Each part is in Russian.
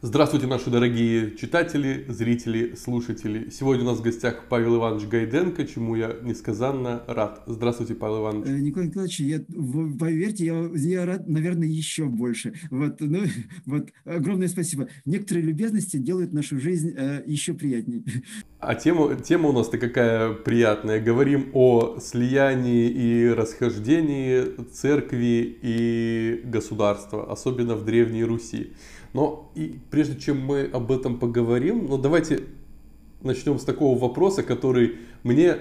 Здравствуйте, наши дорогие читатели, зрители, слушатели. Сегодня у нас в гостях Павел Иванович Гайденко, чему я несказанно рад. Здравствуйте, Павел Иванович. Э, Николай Николаевич, я, поверьте, я, я рад, наверное, еще больше. Вот, ну, вот, огромное спасибо. Некоторые любезности делают нашу жизнь э, еще приятнее. А тема, тема у нас-то какая приятная. Говорим о слиянии и расхождении церкви и государства, особенно в Древней Руси. Но и прежде чем мы об этом поговорим, ну давайте начнем с такого вопроса, который мне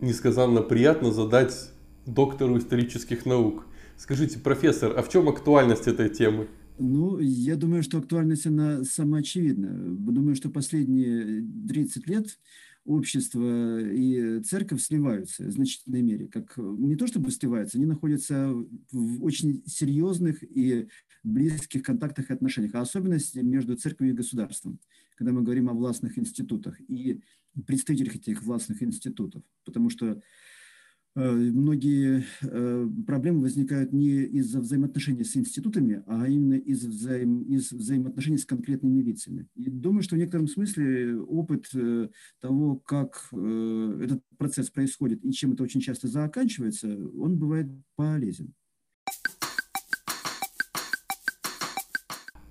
несказанно приятно задать доктору исторических наук. Скажите, профессор, а в чем актуальность этой темы? Ну, я думаю, что актуальность она самоочевидна. Думаю, что последние 30 лет общество и церковь сливаются в значительной мере. Как не то чтобы сливаются, они находятся в очень серьезных и близких контактах и отношениях, а особенности между церковью и государством, когда мы говорим о властных институтах и представителях этих властных институтов. Потому что многие э, проблемы возникают не из-за взаимоотношений с институтами, а именно из, взаим, из взаимоотношений с конкретными лицами. И думаю, что в некотором смысле опыт э, того, как этот процесс происходит и чем это очень часто заканчивается, он бывает полезен.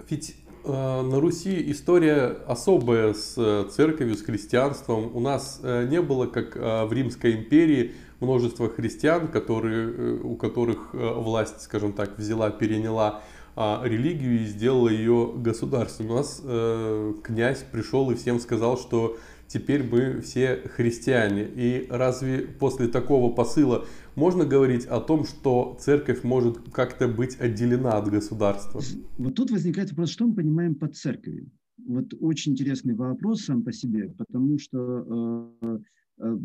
Ведь на Руси история особая с церковью, с христианством. У нас не было, как в Римской империи, множество христиан, которые, э, у которых э, власть, скажем так, взяла, переняла а, религию и сделала ее государством. У нас э, князь пришел и всем сказал, что теперь мы все христиане. И разве после такого посыла можно говорить о том, что церковь может как-то быть отделена от государства? Вот тут возникает вопрос, что мы понимаем под церковью. Вот очень интересный вопрос сам по себе, потому что э,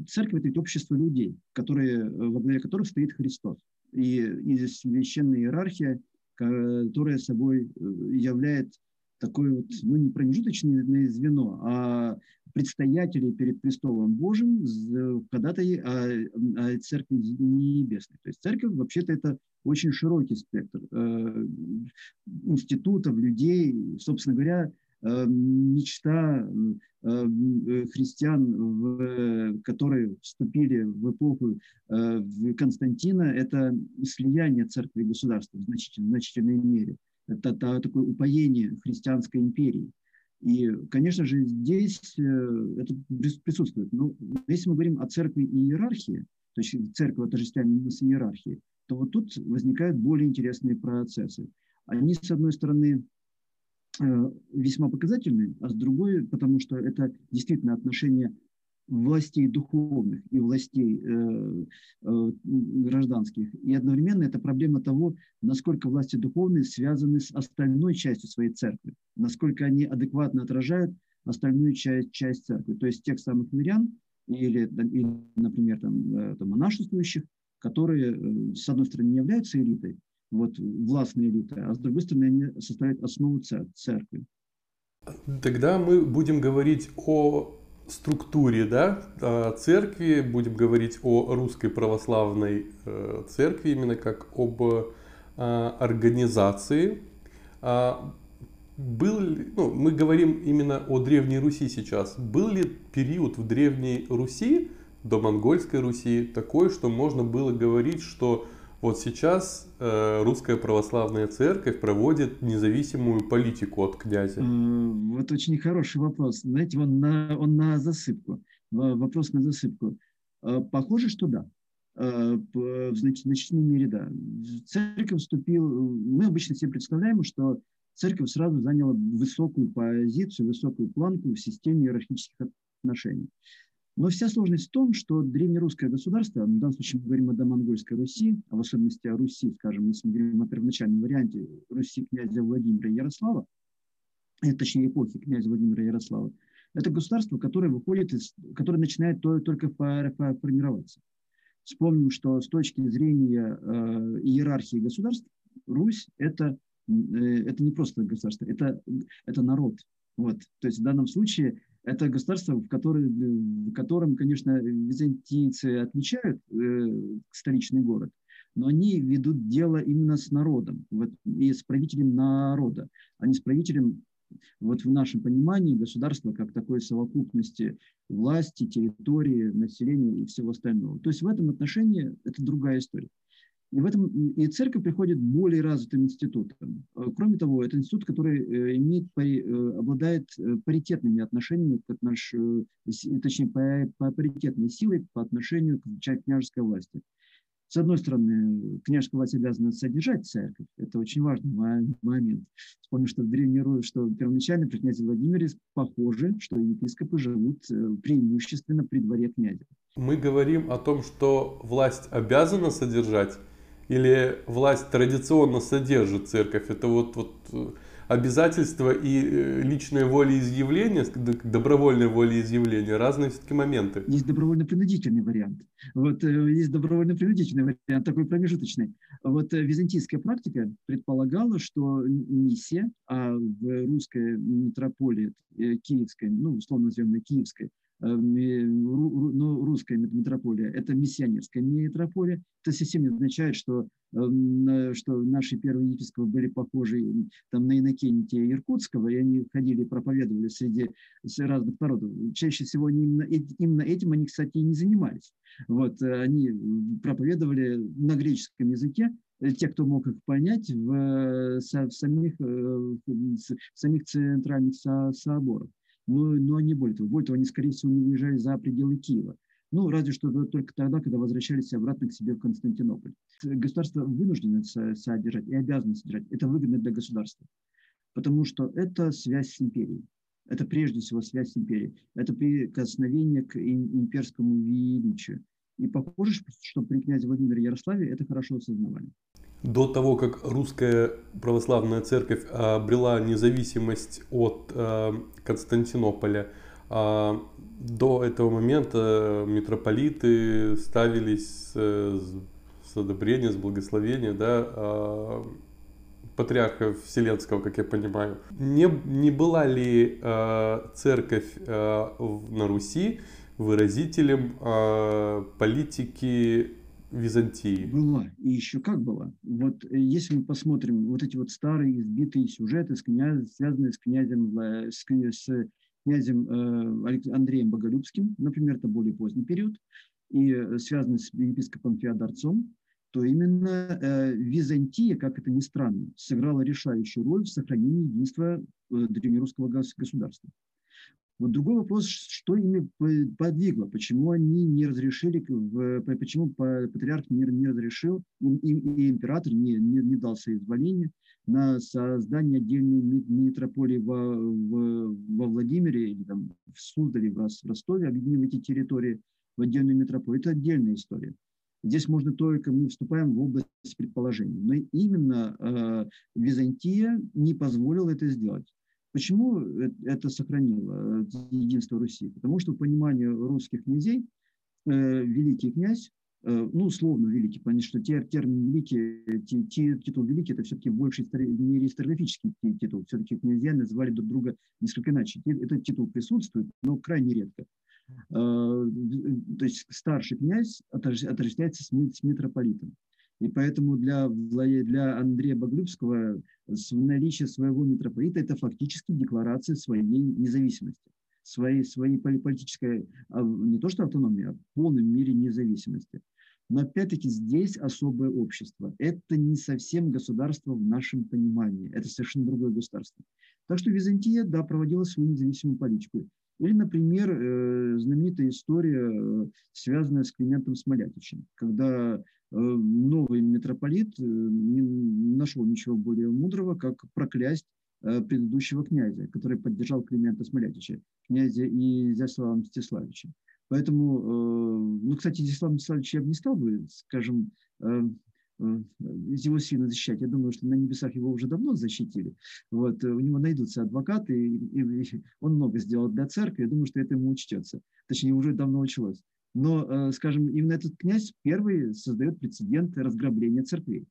церковь – это общество людей, которые, э, во главе которых стоит Христос. И, и священная иерархия, которая собой э, является такое вот, ну, не промежуточное звено, а предстоятели перед престолом Божьим, ходатай о, о церкви небесной. То есть церковь вообще-то это очень широкий спектр э, институтов, людей, собственно говоря, Э, мечта э, э, христиан, которые вступили в эпоху Константина, это слияние церкви и государства в значительной, значительной мере. Это, это такое упоение христианской империи. И, конечно же, здесь это присутствует. Но если мы говорим о церкви и иерархии, то есть церковь отождествляем с иерархией, то вот тут возникают более интересные процессы. Они, с одной стороны, Э, весьма показательный, а с другой, потому что это действительно отношение властей духовных и властей э, э, гражданских. И одновременно это проблема того, насколько власти духовные связаны с остальной частью своей церкви, насколько они адекватно отражают остальную часть, часть церкви, то есть тех самых мирян или, или например, там, э, там, монашествующих, которые, э, с одной стороны, не являются элитой, вот, властная элита, а с другой стороны они составляют основу церкви. Тогда мы будем говорить о структуре да, церкви, будем говорить о русской православной э, церкви именно как об а, организации. А, был ли, ну, мы говорим именно о Древней Руси сейчас. Был ли период в Древней Руси, до Монгольской Руси, такой, что можно было говорить, что вот сейчас э, русская православная церковь проводит независимую политику от князя. Вот очень хороший вопрос. Знаете, он на, он на засыпку. Вопрос на засыпку. Э, похоже, что да. Э, в значительной мере да. Церковь вступил... Мы обычно себе представляем, что церковь сразу заняла высокую позицию, высокую планку в системе иерархических отношений. Но вся сложность в том, что древнерусское государство, в данном случае мы говорим о домонгольской Руси, а в особенности о Руси, скажем, если мы говорим о первоначальном варианте Руси князя Владимира Ярослава, э, точнее эпохи князя Владимира Ярослава, это государство, которое выходит из, которое начинает только формироваться. Вспомним, что с точки зрения э, иерархии государств, Русь это, э, это не просто государство, это, это народ. Вот. То есть в данном случае это государство, в, которое, в котором, конечно, византийцы отличают э, столичный город, но они ведут дело именно с народом вот, и с правителем народа, а не с правителем Вот в нашем понимании государство как такой совокупности власти, территории, населения и всего остального. То есть в этом отношении это другая история. И, в этом, и церковь приходит более развитым институтом. Э, кроме того, это институт, который э, имеет, э, обладает паритетными отношениями, отнош, точнее, по, по паритетной силой по отношению к княжеской власти. С одной стороны, княжеская власть обязана содержать церковь. Это очень важный момент. Вспомню, что в Древней Руси, что первоначально при князе Владимире похоже, что епископы живут преимущественно при дворе князя. Мы говорим о том, что власть обязана содержать или власть традиционно содержит церковь? Это вот, вот э, обязательство и э, личное волеизъявление, добровольное волеизъявление, разные все-таки моменты. Есть добровольно-принудительный вариант. Вот э, есть добровольно-принудительный вариант, такой промежуточный. Вот византийская практика предполагала, что миссия, а в русской метрополии киевской, ну, условно назовем киевской, Э, ну, русская метрополия – это миссионерская метрополия. Это совсем не означает, что, эм, что наши первые епископы были похожи там, на Иннокентия Иркутского, и они ходили и проповедовали среди разных народов. Чаще всего они именно, именно этим они, кстати, и не занимались. Вот, э, они проповедовали на греческом языке, э, те, кто мог их понять, в, в, самих, в самих центральных соборах но, но не более того. Более того, они, скорее всего, не выезжали за пределы Киева. Ну, разве что только тогда, когда возвращались обратно к себе в Константинополь. Государство вынуждено содержать и обязано содержать. Это выгодно для государства, потому что это связь с империей. Это прежде всего связь с империей. Это прикосновение к имперскому величию. И похоже, что при князе Владимире Ярославе это хорошо осознавали. До того, как русская православная церковь обрела независимость от э, Константинополя, а, до этого момента митрополиты ставились с одобрения, с благословения, да, а, патриарха Вселенского, как я понимаю. Не, не была ли э, церковь э, на Руси выразителем э, политики Византии? Была, и еще как была. Вот э, если мы посмотрим вот эти вот старые избитые сюжеты, с князь, связанные с князем, с, с князем э, Андреем Боголюбским, например, это более поздний период, и э, связанные с епископом Феодорцом, то именно э, Византия, как это ни странно, сыграла решающую роль в сохранении единства э, древнерусского государства. Вот другой вопрос, что ими подвигло, почему они не разрешили, почему патриарх не, не разрешил, и император не, не, не дал соизволения на создание отдельной метрополии во, в, во Владимире или там, в Суздале, в Ростове, объединив эти территории в отдельную метрополию. Это отдельная история. Здесь можно только, мы вступаем в область предположений. Но именно э, Византия не позволила это сделать. Почему это сохранило э, единство Руси? Потому что в понимании русских князей э, великий князь, э, ну, условно великий, потому что термин великий, титул великий, это все-таки больше не историографический титул. Все-таки князья называли друг друга несколько иначе. Этот титул присутствует, но крайне редко. То есть старший князь отождествляется с митрополитом. И поэтому для, для Андрея Боглюбского наличие своего митрополита – это фактически декларация своей независимости, своей, своей политической, а, не то что автономии, а полном мире независимости. Но опять-таки здесь особое общество. Это не совсем государство в нашем понимании. Это совершенно другое государство. Так что Византия, да, проводила свою независимую политику. Или, например, э, знаменитая история, э, связанная с Климентом Смолятичем, когда новый митрополит э, не нашел ничего более мудрого, как проклясть э, предыдущего князя, который поддержал Климента Смолятича, князя Изяслава Мстиславича. Поэтому, ну, кстати, Изяслав Мстиславич я бы не стал бы, скажем, его сильно защищать. Я думаю, что на небесах его уже давно защитили. Вот, у него найдутся адвокаты, и, и он много сделал для церкви. Я думаю, что это ему учтется. Точнее, уже давно училось. Но, э, скажем, именно этот князь первый создает прецедент разграбления церквей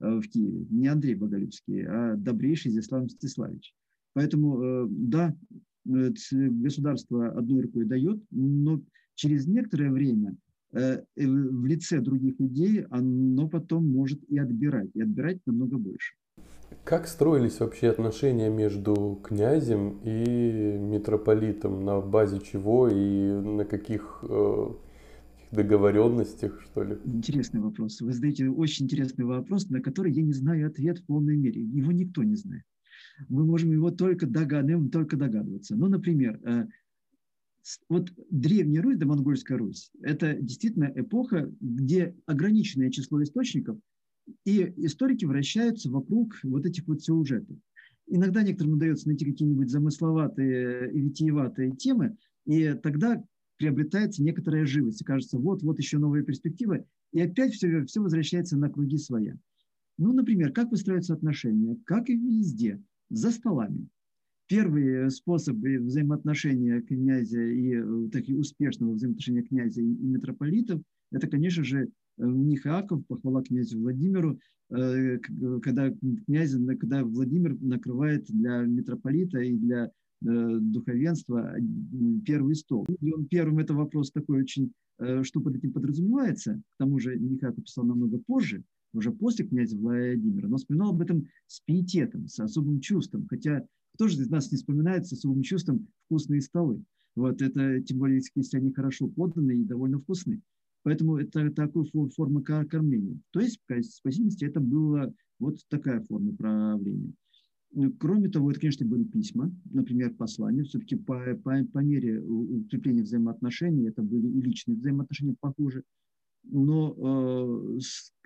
э, в Киеве. Не Андрей Боголюбский, а добрейший Изяслав Мстиславич. Поэтому, э, да, государство одной рукой дает, но через некоторое время в лице других людей оно потом может и отбирать, и отбирать намного больше. Как строились вообще отношения между князем и митрополитом? На базе чего и на каких договоренностях, что ли? Интересный вопрос. Вы задаете очень интересный вопрос, на который я не знаю ответ в полной мере. Его никто не знает. Мы можем его только догадывать, только догадываться. Ну, например, э, вот Древняя Русь, да Монгольская Русь, это действительно эпоха, где ограниченное число источников – и историки вращаются вокруг вот этих вот сюжетов. Иногда некоторым удается найти какие-нибудь замысловатые и витиеватые темы, и тогда приобретается некоторая живость. И кажется, вот-вот еще новая перспектива, и опять все, все возвращается на круги своя. Ну, например, как выстраиваются отношения? Как и везде, за столами. Первый способ взаимоотношения князя и э, такие успешного взаимоотношения князя и митрополитов – это, конечно же, Мих Иаков, похвала князю Владимиру, э, когда, князь, когда Владимир накрывает для митрополита и для э, духовенства первый стол. И он первым, это вопрос такой очень, э, что под этим подразумевается, к тому же Михаил писал намного позже, уже после князя Владимира, но вспоминал об этом с пиететом, с особым чувством, хотя кто же из нас не вспоминает с особым чувством вкусные столы? Вот это, тем более, если они хорошо поданы и довольно вкусные. Поэтому это такая форма кормления. То есть, в спасительности это была вот такая форма правления. Кроме того, это, конечно, были письма, например, послания. Все-таки по, по, по мере укрепления взаимоотношений это были и личные взаимоотношения похуже. Но,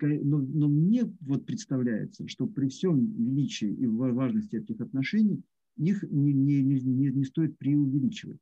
э, но, но мне вот представляется, что при всем величии и важности этих отношений их не, не, не, не стоит преувеличивать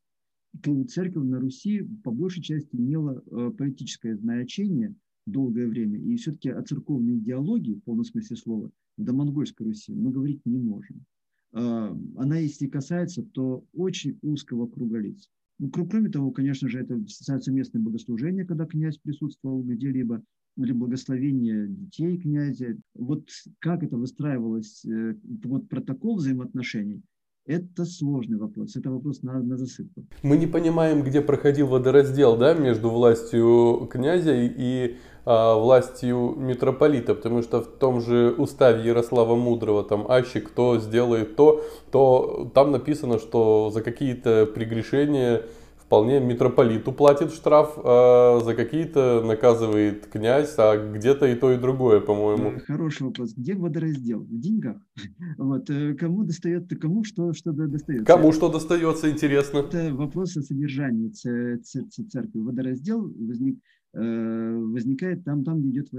церковь на Руси по большей части имела э, политическое значение долгое время, и все-таки о церковной идеологии, в полном смысле слова, до монгольской Руси мы говорить не можем. Э, она, если касается, то очень узкого круга лиц. Ну, кроме того, конечно же, это совместное богослужение, когда князь присутствовал где-либо, или благословение детей князя. Вот как это выстраивалось, э, вот протокол взаимоотношений, это сложный вопрос, это вопрос на, на засыпку. Мы не понимаем, где проходил водораздел да, между властью князя и а, властью митрополита, потому что в том же уставе Ярослава Мудрого, там, аще кто сделает то, то там написано, что за какие-то прегрешения вполне митрополиту платит штраф, а за какие-то наказывает князь, а где-то и то, и другое, по-моему. Хороший вопрос. Где водораздел? В деньгах. Вот. Э, кому достается, кому что, что достается? Кому что достается, интересно. Это вопрос о содержании церкви. Водораздел возник, э, возникает там, там, идет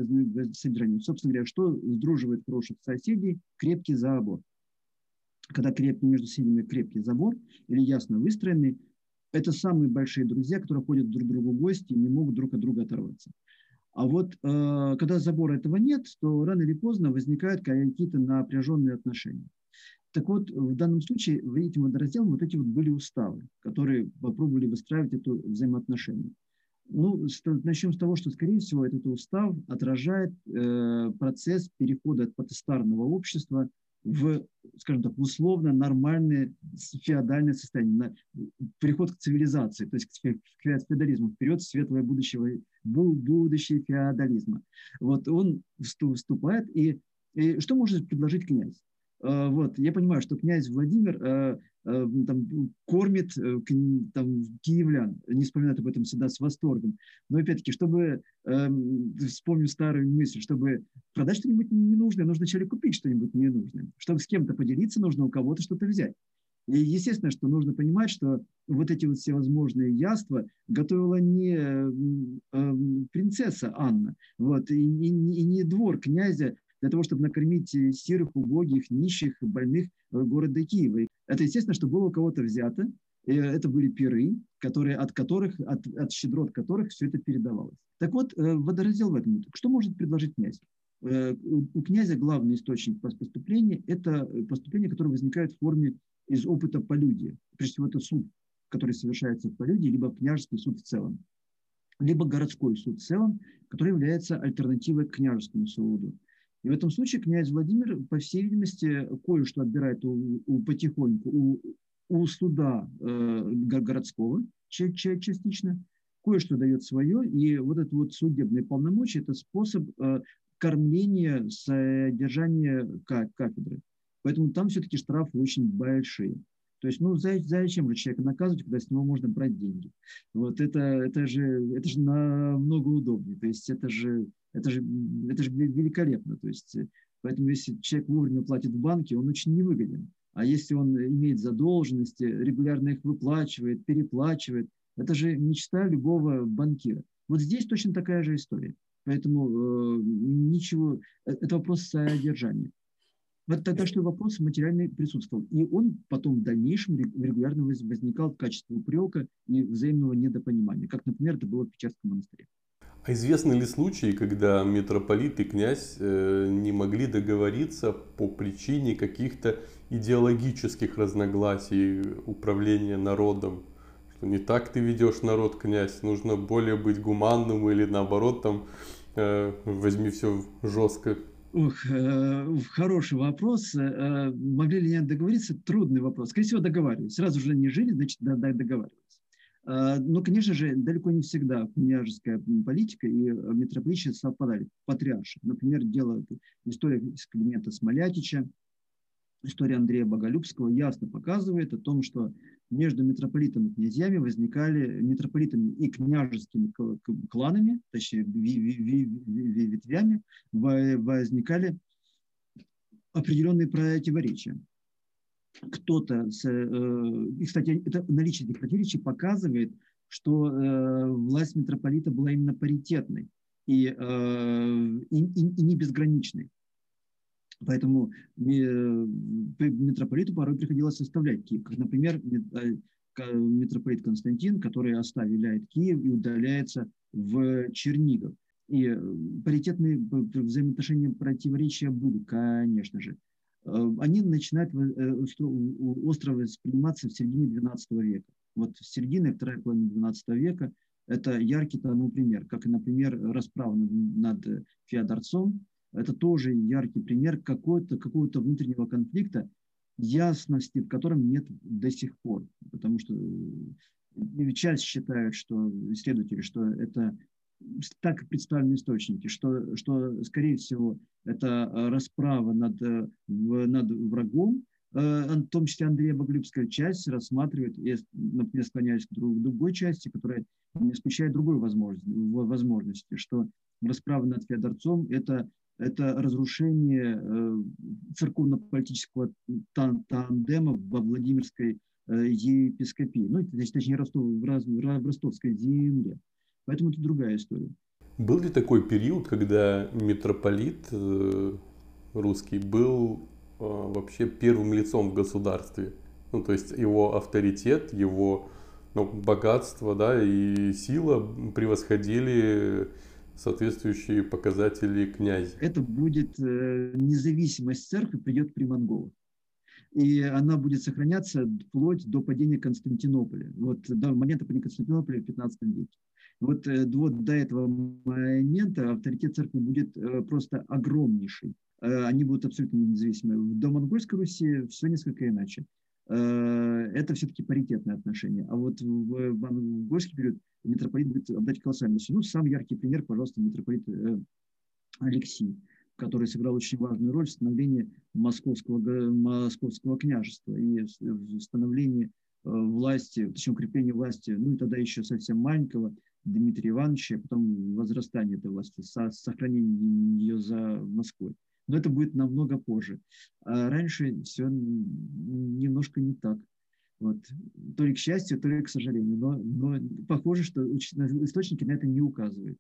содержание. Собственно говоря, что сдруживает хороших соседей? Крепкий забор. Когда крепкий между соседями крепкий забор или ясно выстроенный, это самые большие друзья, которые ходят друг к другу в гости и не могут друг от друга оторваться. А вот э, когда забора этого нет, то рано или поздно возникают какие-то напряженные отношения. Так вот, в данном случае, этим водоразделом вот эти вот были уставы, которые попробовали выстраивать это взаимоотношение. Ну, начнем с того, что, скорее всего, этот устав отражает э, процесс перехода от потестарного общества в, скажем так, условно нормальное феодальное состояние, на переход к цивилизации, то есть к феодализму, вперед светлое будущее, будущее феодализма. Вот он вступает, и, и что может предложить князь? А, вот, я понимаю, что князь Владимир а, а, там, кормит э, там, киевлян, не вспоминает об этом всегда с восторгом. Но опять-таки, чтобы, эм, вспомню старую мысль, чтобы продать что-нибудь ненужное, нужно вначале купить что-нибудь ненужное. Чтобы с кем-то поделиться, нужно у кого-то что-то взять. И естественно, что нужно понимать, что вот эти вот все возможные яства готовила не э, принцесса Анна, вот, и, и, и не двор князя для того, чтобы накормить э, серых, убогих, нищих, больных э, города Киева. Это, естественно, что было у кого-то взято, и это были пиры, которые, от которых, от, от щедрот которых все это передавалось. Так вот, э, водораздел в этом. Что может предложить князь? У князя главный источник поступления – это поступления, которые возникают в форме из опыта полюдия. Прежде всего, это суд, который совершается в полюдии, либо княжеский суд в целом, либо городской суд в целом, который является альтернативой к княжескому суду. И в этом случае князь Владимир, по всей видимости, кое-что отбирает у, у, потихоньку у, у суда э, городского частично, кое-что дает свое, и вот это вот судебные полномочия – это способ э, кормления, содержания кафедры. Поэтому там все-таки штрафы очень большие. То есть, ну, зачем же человека наказывать, когда с него можно брать деньги? Вот это, это, же, это же намного удобнее. То есть это же, это, же, это же великолепно. То есть, поэтому если человек вовремя платит в банке, он очень невыгоден. А если он имеет задолженности, регулярно их выплачивает, переплачивает, это же мечта любого банкира. Вот здесь точно такая же история. Поэтому э, ничего, э, это вопрос содержания. Вот тогда что вопрос материальный присутствовал. И он потом в дальнейшем регулярно возникал в качестве упрека и взаимного недопонимания, как, например, это было в Печерском монастыре. А известны ли случаи, когда митрополит и князь э, не могли договориться по причине каких-то идеологических разногласий управления народом? Что не так ты ведешь народ, князь, нужно более быть гуманным или наоборот там э, возьми все жестко. Ух, э, хороший вопрос. Э, могли ли они договориться? Трудный вопрос. Скорее всего, договаривались. Сразу же не жили, значит, да, да, договаривались. Э, но, конечно же, далеко не всегда княжеская политика и митрополичья совпадали. Патриарши. Например, дело история Климента Смолятича, история Андрея Боголюбского ясно показывает о том, что между митрополитом и князьями возникали митрополитами и княжескими кланами, точнее ветвями, возникали определенные противоречия. Кто-то, э, и, кстати, это наличие этих противоречий показывает, что э, власть митрополита была именно паритетной и, э, и, и не безграничной. Поэтому э, митрополиту порой приходилось составлять Киев. Как, например, э, митрополит Константин, который оставляет Киев и удаляется в Чернигов. И э, паритетные взаимоотношения противоречия были, конечно же. Они начинают остро восприниматься в середине XII века. Вот в середине, вторая половина XII века это яркий тому пример, как, например, расправа над Феодорцом, это тоже яркий пример какого-то какого внутреннего конфликта, ясности в котором нет до сих пор. Потому что э, часть считают, что исследователи, что это так представлены источники, что, что скорее всего, это расправа над, э, над врагом, э, в том числе Андрея Боголюбская часть рассматривает, например, склоняясь к другой части, которая исключает другой возможности, возможности что расправа над Феодорцом – это это разрушение э, церковно-политического тандема во Владимирской э, епископии, ну, точнее, Ростов, в Ростовской земле. Поэтому это другая история. Был ли такой период, когда митрополит э, русский был вообще первым лицом в государстве? Ну, то есть его авторитет, его ну, богатство да, и сила превосходили соответствующие показатели князя. Это будет э, независимость церкви придет при монголах. И она будет сохраняться вплоть до падения Константинополя. Вот до момента падения Константинополя в 15 веке. Вот, э, вот до этого момента авторитет церкви будет э, просто огромнейший. Они будут абсолютно независимы. До Монгольской Руси все несколько иначе. Это все-таки паритетное отношение. А вот в монгольский период митрополит будет обладать колоссальностью. Ну, самый яркий пример, пожалуйста, митрополит э, Алексей, который сыграл очень важную роль в становлении московского, московского княжества и в становлении э, власти, точнее, укреплении власти, ну и тогда еще совсем маленького Дмитрия Ивановича, а потом возрастание этой власти, сохранение ее за Москвой. Но это будет намного позже. А раньше все немножко не так. Вот. То ли к счастью, то ли к сожалению. Но, но похоже, что источники на это не указывают.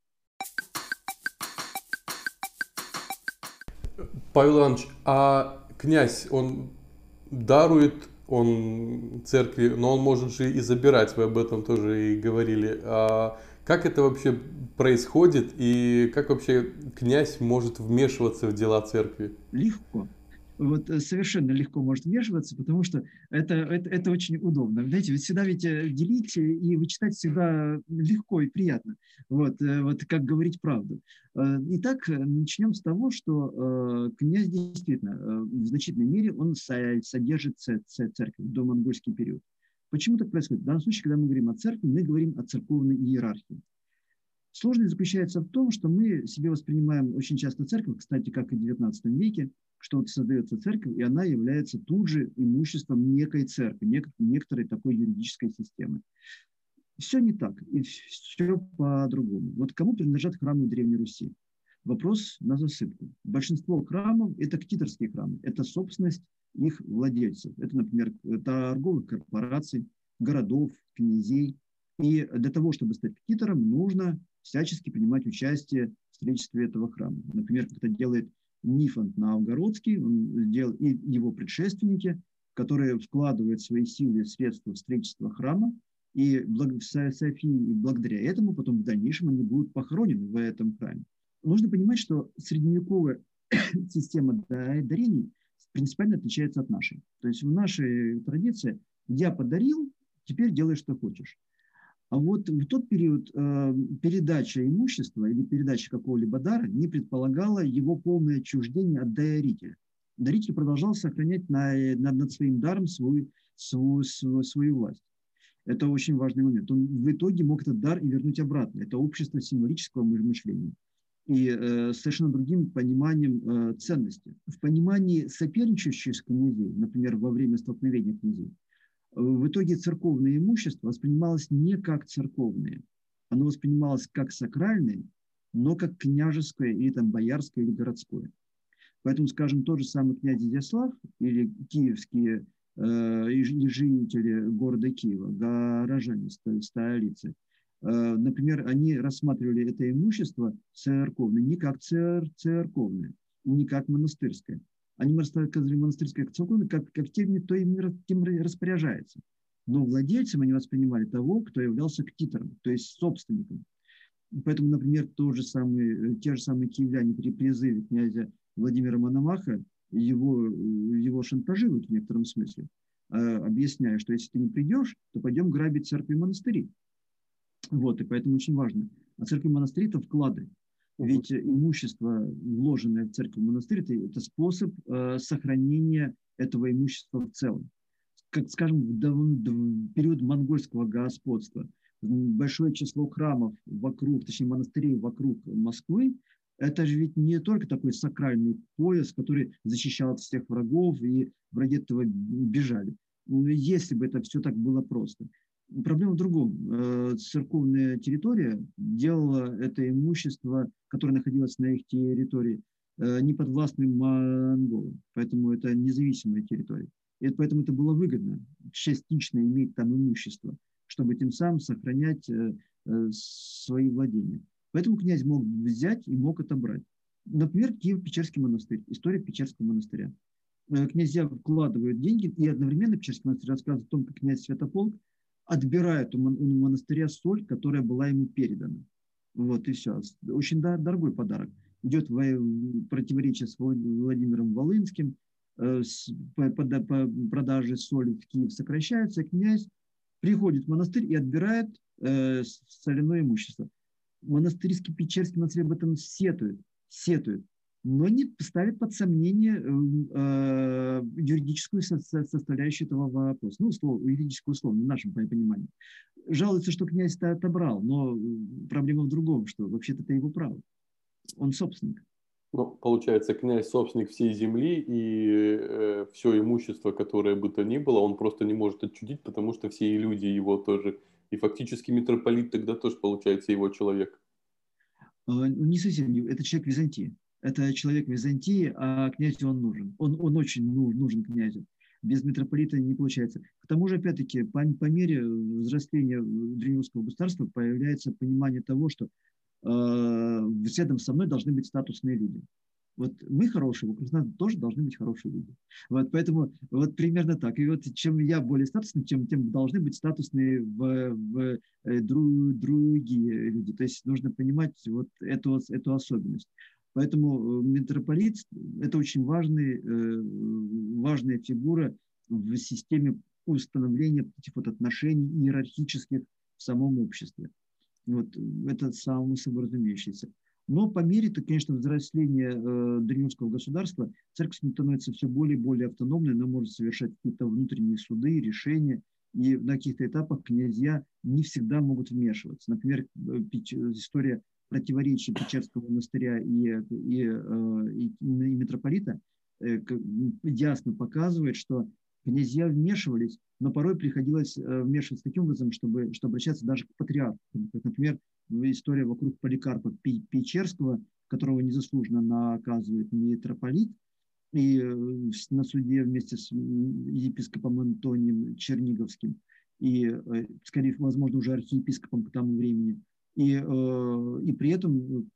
Павел Иванович, а князь, он дарует он церкви, но он может же и забирать, вы об этом тоже и говорили. А как это вообще происходит и как вообще князь может вмешиваться в дела церкви? Легко вот э, совершенно легко может вмешиваться, потому что это, это, это очень удобно. Знаете, ведь всегда ведь э, делить и вычитать всегда легко и приятно. Вот, э, вот как говорить правду. Итак, начнем с того, что князь действительно в значительной мере он содержит церковь до монгольский период. Почему так происходит? В данном случае, когда мы говорим о церкви, мы говорим о церковной иерархии. Сложность заключается в том, что мы себе воспринимаем очень часто церковь, кстати, как и в XIX веке, что вот создается церковь, и она является тут же имуществом некой церкви, нек- некоторой такой юридической системы. Все не так, и все по-другому. Вот кому принадлежат храмы Древней Руси? Вопрос на засыпку. Большинство храмов – это ктиторские храмы, это собственность их владельцев. Это, например, торговых корпораций, городов, князей. И для того, чтобы стать ктитором, нужно всячески принимать участие в строительстве этого храма. Например, как это делает Нифонт Новгородский, он сделал, и его предшественники, которые вкладывают свои силы и средства в строительство храма, и Софии, благодаря этому потом в дальнейшем они будут похоронены в этом храме. Нужно понимать, что средневековая система дарений принципиально отличается от нашей. То есть в нашей традиции я подарил, теперь делай, что хочешь. А вот в тот период э, передача имущества или передача какого-либо дара не предполагала его полное отчуждение от дарителя. Даритель продолжал сохранять на, над, над своим даром свою, свою, свою, свою власть. Это очень важный момент. Он в итоге мог этот дар и вернуть обратно. Это общество символического мышления и э, совершенно другим пониманием э, ценности. В понимании соперничающих князей, например, во время столкновения князей, в итоге церковное имущество воспринималось не как церковное, оно воспринималось как сакральное, но как княжеское или там боярское или городское. Поэтому, скажем, тот же самый князь Изяслав или киевские э, жители города Киева, горожане столицы, например, они рассматривали это имущество церковное не как цер церковное, не как монастырское, они рассказывали монастырское церковное как, как тем, кто им, тем распоряжается. Но владельцем они воспринимали того, кто являлся ктитором, то есть собственником. Поэтому, например, то же самое, те же самые киевляне при призыве князя Владимира Мономаха его, его шантажируют в некотором смысле, объясняя, что если ты не придешь, то пойдем грабить церкви и монастыри. Вот, и поэтому очень важно. А церкви и монастыри – это вклады. Ведь имущество, вложенное в церковь монастырь, это, это способ э, сохранения этого имущества в целом. Как, скажем, в, в период монгольского господства большое число храмов вокруг, точнее монастырей вокруг Москвы, это же ведь не только такой сакральный пояс, который защищал от всех врагов, и враги этого бежали. Если бы это все так было просто. Проблема в другом. Э, церковная территория делала это имущество, которое находилось на их территории, э, не подвластным монголам. Поэтому это независимая территория. И поэтому это было выгодно частично иметь там имущество, чтобы тем самым сохранять э, свои владения. Поэтому князь мог взять и мог отобрать. Например, Киев-Печерский монастырь, история Печерского монастыря. Князья вкладывают деньги, и одновременно Печерский монастырь рассказывает о том, как князь Святополк отбирает у монастыря соль, которая была ему передана. Вот и все. Очень дорогой подарок. Идет в противоречие с Владимиром Волынским, э, продажи соли в Киев сокращаются, князь приходит в монастырь и отбирает э, соляное имущество. Монастырский Печерский монастырь об этом сетует, сетует но не ставит под сомнение э, юридическую составляющую этого вопроса. Ну, услов, юридическую условно, в нашем понимании. Жалуется, что князь это отобрал, но проблема в другом, что вообще-то это его право. Он собственник. Ну, получается, князь собственник всей земли, и э, все имущество, которое бы то ни было, он просто не может отчудить, потому что все люди его тоже. И фактически митрополит тогда тоже, получается, его человек. Э, не совсем, это человек Византии это человек Византии, а князю он нужен. Он, он очень нужен князю. Без митрополита не получается. К тому же, опять-таки, по, по мере взросления древнерусского государства появляется понимание того, что э, рядом со мной должны быть статусные люди. Вот мы хорошие, вокруг нас тоже должны быть хорошие люди. Вот поэтому вот примерно так. И вот чем я более статусный, чем тем должны быть статусные в, в э, дру, другие люди. То есть нужно понимать вот эту, эту особенность. Поэтому э, митрополит – это очень важный, э, важная фигура в системе установления этих вот отношений иерархических в самом обществе. Вот это само собой разумеющееся. Но по мере, то, конечно, взросления э, древнерусского государства, церковь становится все более и более автономной, она может совершать какие-то внутренние суды, решения, и на каких-то этапах князья не всегда могут вмешиваться. Например, история противоречий Печерского монастыря и, и, э, и, и митрополита, ясно показывает, что князья вмешивались, но порой приходилось вмешиваться таким образом, чтобы, чтобы обращаться даже к патриарху. Например, история вокруг Поликарпа Печерского, которого незаслуженно наказывает митрополит, и на суде вместе с епископом Антонием Черниговским, и, скорее, возможно, уже архиепископом к тому времени – и, э, и при этом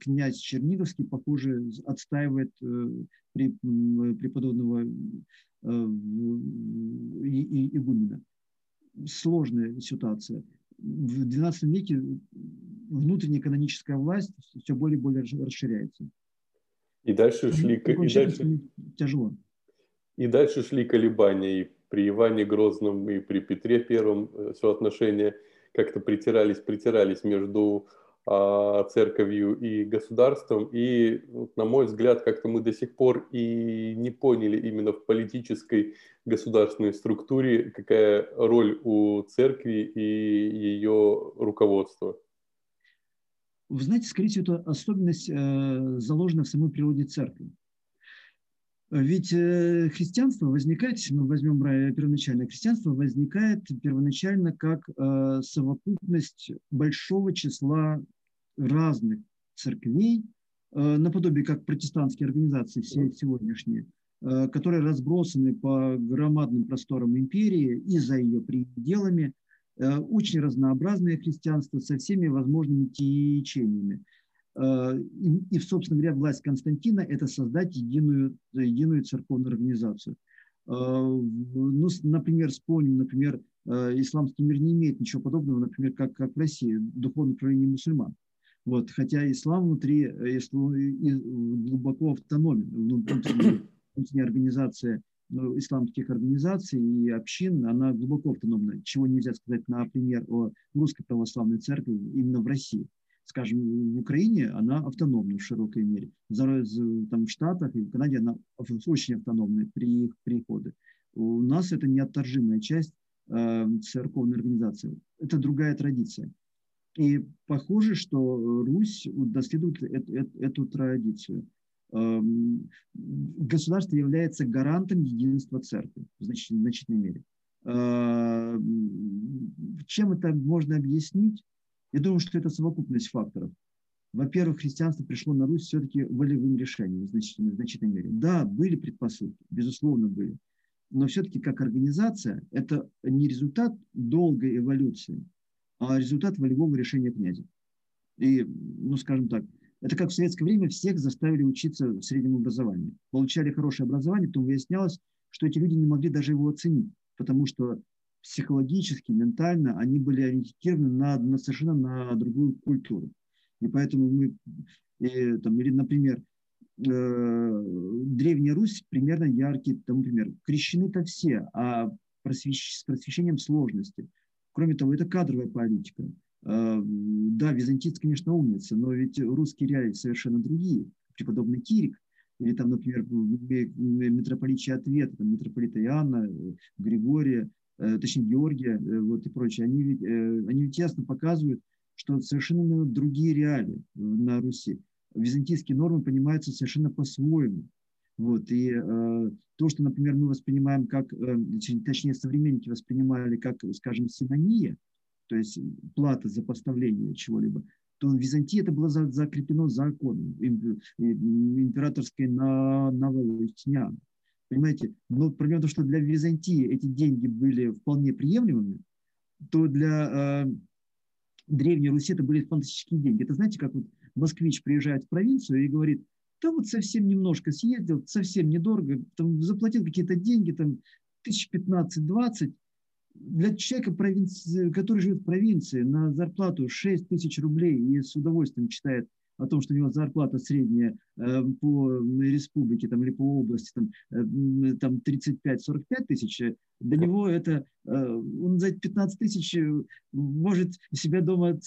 князь Черниговский, похоже, отстаивает э, преподобного э, игумена. Сложная ситуация. В XII веке внутренняя каноническая власть все более и более расширяется. И дальше шли... И дальше, тяжело. И дальше шли колебания и при Иване Грозном, и при Петре Первом соотношения – как-то притирались, притирались между а, церковью и государством. И, на мой взгляд, как-то мы до сих пор и не поняли именно в политической государственной структуре, какая роль у церкви и ее руководства. Вы знаете, скорее всего, это особенность э, заложена в самой природе церкви. Ведь э, христианство возникает, если мы возьмем первоначальное христианство, возникает первоначально как э, совокупность большого числа разных церквей, э, наподобие как протестантские организации сегодняшние, которые разбросаны по громадным просторам империи и за ее пределами, очень разнообразное христианство со всеми возможными течениями. Э, и, собственно говоря, власть Константина – это создать единую, единую церковную организацию. Э, ну, например, вспомним, например, э, исламский мир не имеет ничего подобного, например, как, как в России, духовное управление мусульман. Вот, хотя ислам внутри глубоко автономен, внутренняя организация ну, исламских организаций и общин, она глубоко автономна, чего нельзя сказать, например, о русской православной церкви именно в России скажем, в Украине она автономна в широкой мере. Там в Штатах и в Канаде она очень автономная при их приходе. У нас это неотторжимая часть э, церковной организации. Это другая традиция. И похоже, что Русь доследует эту, эту, эту традицию. Эм, государство является гарантом единства церкви в значительной мере. Эм, чем это можно объяснить? Я думаю, что это совокупность факторов. Во-первых, христианство пришло на Русь все-таки волевым решением в значительной, в значительной мере. Да, были предпосылки, безусловно, были. Но все-таки как организация это не результат долгой эволюции, а результат волевого решения князя. И, ну, скажем так, это как в советское время всех заставили учиться в среднем образовании. Получали хорошее образование, потом выяснялось, что эти люди не могли даже его оценить, потому что психологически, ментально они были ориентированы на, на совершенно на другую культуру. И поэтому мы, и, там, или, например, э, Древняя Русь примерно яркий, там, например, крещены-то все, а просвещ, с просвещением сложности. Кроме того, это кадровая политика. Э, да, византийцы, конечно, умницы, но ведь русские реалии совершенно другие. Преподобный Кирик, или там, например, митрополичий ответ, там, митрополита Иоанна, Григория, Э, точнее Георгия э, вот, и прочее, они ведь, э, они ведь ясно показывают, что совершенно другие реалии на Руси. Византийские нормы понимаются совершенно по-своему. Вот, и э, то, что, например, мы воспринимаем как, э, точнее, современники воспринимали как, скажем, синония, то есть плата за поставление чего-либо, то в Византии это было закреплено законом императорской на, новолатинян. Понимаете? Но в том, что для Византии эти деньги были вполне приемлемыми, то для э, Древней Руси это были фантастические деньги. Это знаете, как вот москвич приезжает в провинцию и говорит, да вот совсем немножко съездил, совсем недорого, там заплатил какие-то деньги, там тысяч 15-20. Для человека, провинции, который живет в провинции, на зарплату 6 тысяч рублей и с удовольствием читает о том, что у него зарплата средняя э, по республике там, или по области там, э, там 35-45 тысяч, э, для него это, он за 15 тысяч может себя дома от,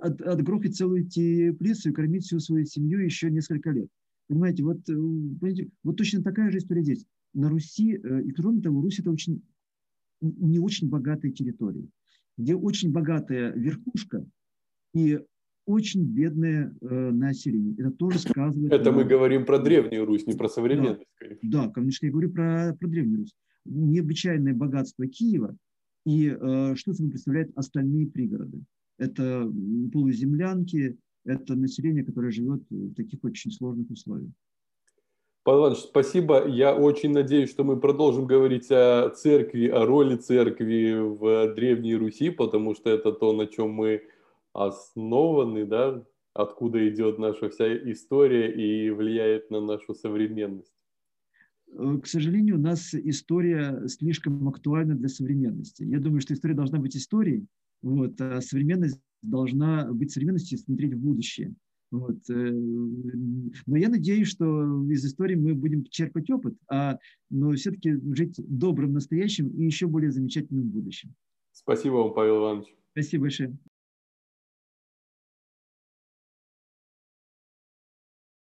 от, отгрохать целую теплицу и кормить всю свою семью еще несколько лет. Понимаете, вот, понимаете, вот точно такая же история здесь. На Руси, и кроме того, Русь это очень, не очень богатая территория, где очень богатая верхушка, и очень бедное э, население. Это тоже сказывается. Это мы говорим про Древнюю Русь, не про современность. Да, да конечно, я говорю про, про Древнюю Русь. Необычайное богатство Киева и э, что собой представляют остальные пригороды. Это полуземлянки, это население, которое живет в таких очень сложных условиях. Павел Иванович, спасибо. Я очень надеюсь, что мы продолжим говорить о церкви, о роли церкви в Древней Руси, потому что это то, на чем мы основаны, да, откуда идет наша вся история и влияет на нашу современность. Э, к сожалению, у нас история слишком актуальна для современности. Я думаю, что история должна быть историей, вот, а современность должна быть современностью и смотреть в будущее. Вот. Э, но я надеюсь, что из истории мы будем черпать опыт, а, но все-таки жить добрым настоящим и еще более замечательным будущим. Спасибо вам, Павел Иванович. Спасибо большое.